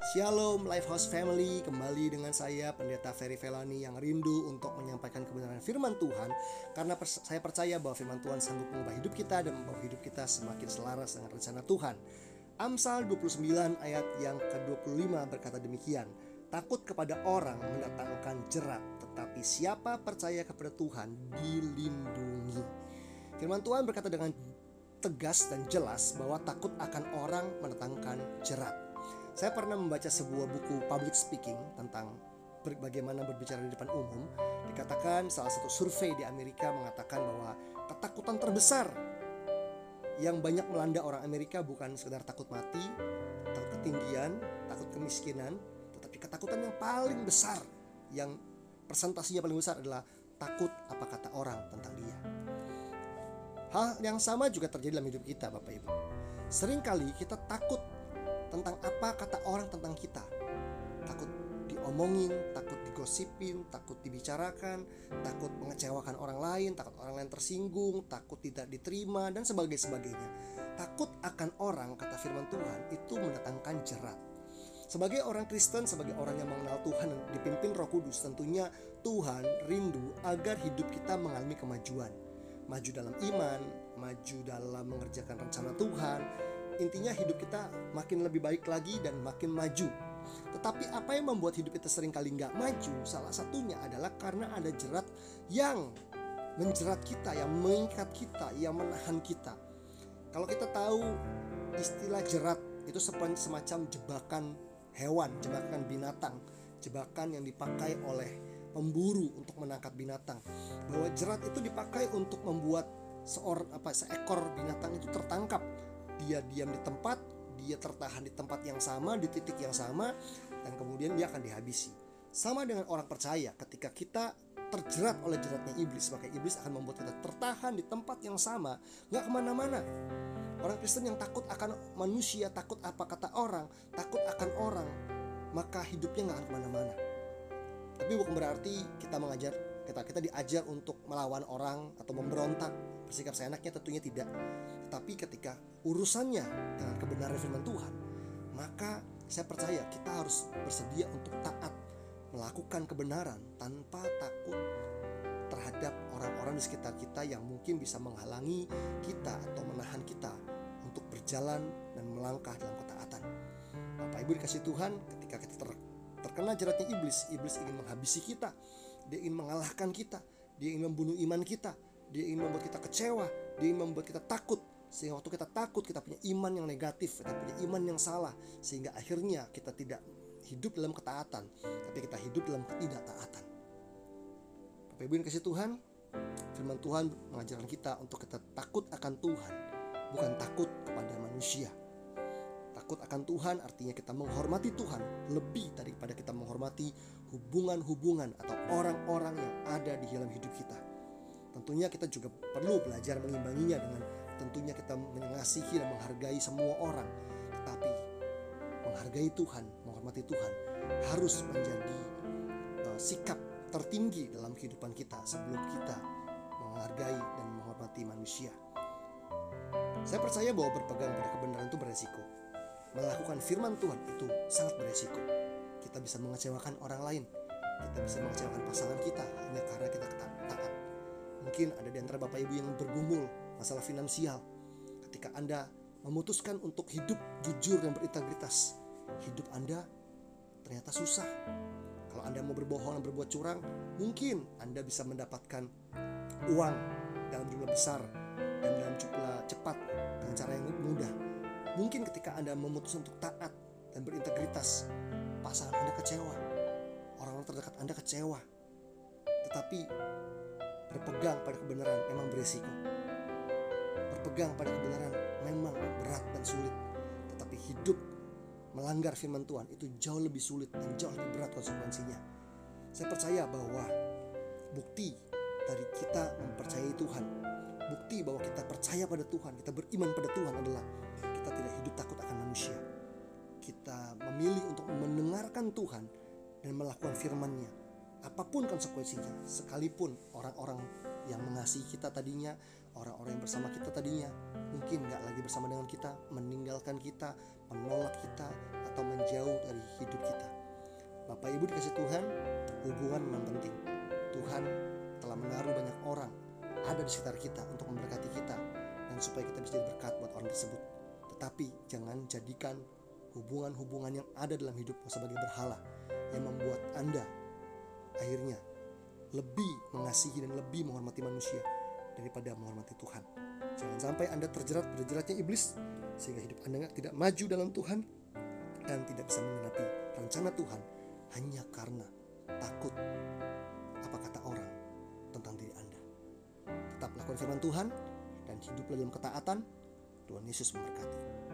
Shalom Lifehouse Family, kembali dengan saya Pendeta Ferry Felani yang rindu untuk menyampaikan kebenaran firman Tuhan. Karena pers saya percaya bahwa firman Tuhan sanggup mengubah hidup kita dan membawa hidup kita semakin selaras dengan rencana Tuhan. Amsal 29 ayat yang ke-25 berkata demikian Takut kepada orang mendatangkan jerat Tetapi siapa percaya kepada Tuhan dilindungi. Firman Tuhan berkata dengan tegas dan jelas bahwa takut akan orang mendatangkan jerat saya pernah membaca sebuah buku public speaking tentang bagaimana berbicara di depan umum. Dikatakan salah satu survei di Amerika mengatakan bahwa ketakutan terbesar yang banyak melanda orang Amerika bukan sekedar takut mati, takut ketinggian, takut kemiskinan, tetapi ketakutan yang paling besar yang presentasinya paling besar adalah takut apa kata orang tentang dia. Hal yang sama juga terjadi dalam hidup kita, Bapak Ibu. Seringkali kita takut tentang apa kata orang tentang kita. Takut diomongin, takut digosipin, takut dibicarakan, takut mengecewakan orang lain, takut orang lain tersinggung, takut tidak diterima dan sebagainya sebagainya. Takut akan orang kata firman Tuhan itu mendatangkan jerat. Sebagai orang Kristen, sebagai orang yang mengenal Tuhan dan dipimpin Roh Kudus, tentunya Tuhan rindu agar hidup kita mengalami kemajuan. Maju dalam iman, maju dalam mengerjakan rencana Tuhan, intinya hidup kita makin lebih baik lagi dan makin maju. Tetapi apa yang membuat hidup kita sering kali nggak maju? Salah satunya adalah karena ada jerat yang menjerat kita, yang mengikat kita, yang menahan kita. Kalau kita tahu istilah jerat itu semacam jebakan hewan, jebakan binatang, jebakan yang dipakai oleh pemburu untuk menangkap binatang. Bahwa jerat itu dipakai untuk membuat seorang apa seekor binatang itu tertangkap dia diam di tempat, dia tertahan di tempat yang sama, di titik yang sama, dan kemudian dia akan dihabisi. Sama dengan orang percaya, ketika kita terjerat oleh jeratnya iblis, maka iblis akan membuat kita tertahan di tempat yang sama, nggak ke mana-mana. Orang Kristen yang takut akan manusia, takut apa kata orang, takut akan orang, maka hidupnya nggak akan ke mana-mana. Tapi bukan berarti kita mengajar kita kita diajar untuk melawan orang atau memberontak bersikap seenaknya tentunya tidak. Tapi ketika urusannya dengan kebenaran firman Tuhan maka saya percaya kita harus bersedia untuk taat melakukan kebenaran tanpa takut terhadap orang-orang di sekitar kita yang mungkin bisa menghalangi kita atau menahan kita untuk berjalan dan melangkah dalam ketaatan. Bapak Ibu dikasih Tuhan, ketika kita ter, terkena jeratnya iblis, iblis ingin menghabisi kita, dia ingin mengalahkan kita, dia ingin membunuh iman kita, dia ingin membuat kita kecewa, dia ingin membuat kita takut. Sehingga waktu kita takut, kita punya iman yang negatif, kita punya iman yang salah, sehingga akhirnya kita tidak hidup dalam ketaatan, tapi kita hidup dalam ketidaktaatan. Bapak Ibu yang kasih Tuhan, firman Tuhan mengajarkan kita untuk kita takut akan Tuhan, bukan takut kepada manusia. Takut akan Tuhan artinya kita menghormati Tuhan lebih daripada kita menghormati hubungan-hubungan atau orang-orang yang ada di dalam hidup kita. Tentunya kita juga perlu belajar mengimbanginya dengan tentunya kita mengasihi dan menghargai semua orang. Tetapi menghargai Tuhan, menghormati Tuhan harus menjadi uh, sikap tertinggi dalam kehidupan kita sebelum kita menghargai dan menghormati manusia. Saya percaya bahwa berpegang pada kebenaran itu beresiko. Melakukan firman Tuhan itu sangat beresiko kita bisa mengecewakan orang lain kita bisa mengecewakan pasangan kita hanya karena kita taat mungkin ada di antara bapak ibu yang bergumul masalah finansial. Ketika anda memutuskan untuk hidup jujur dan berintegritas hidup anda ternyata susah. Kalau anda mau berbohong dan berbuat curang mungkin anda bisa mendapatkan uang dalam jumlah besar dan dalam jumlah cepat dengan cara yang mudah. Mungkin ketika anda memutuskan untuk taat dan berintegritas pasangan Anda kecewa, orang-orang terdekat Anda kecewa. Tetapi berpegang pada kebenaran memang beresiko. Berpegang pada kebenaran memang berat dan sulit. Tetapi hidup melanggar firman Tuhan itu jauh lebih sulit dan jauh lebih berat konsekuensinya. Saya percaya bahwa bukti dari kita mempercayai Tuhan, bukti bahwa kita percaya pada Tuhan, kita beriman pada Tuhan adalah kita tidak hidup takut akan manusia kita memilih untuk mendengarkan Tuhan dan melakukan firman-Nya, apa pun konsekuensinya sekalipun orang-orang yang mengasihi kita tadinya orang-orang yang bersama kita tadinya mungkin nggak lagi bersama dengan kita meninggalkan kita menolak kita atau menjauh dari hidup kita. Bapak Ibu dikasih Tuhan hubungan memang penting. Tuhan telah menaruh banyak orang ada di sekitar kita untuk memberkati kita dan supaya kita bisa jadi berkat buat orang tersebut. Tetapi jangan jadikan hubungan-hubungan yang ada dalam hidupmu sebagai berhala yang membuat Anda akhirnya lebih mengasihi dan lebih menghormati manusia daripada menghormati Tuhan. Jangan sampai Anda terjerat berjeratnya iblis sehingga hidup Anda tidak maju dalam Tuhan dan tidak bisa menggenapi rencana Tuhan hanya karena takut apa kata orang tentang diri Anda. Tetap lakukan firman Tuhan dan hiduplah dalam ketaatan. Tuhan Yesus memberkati.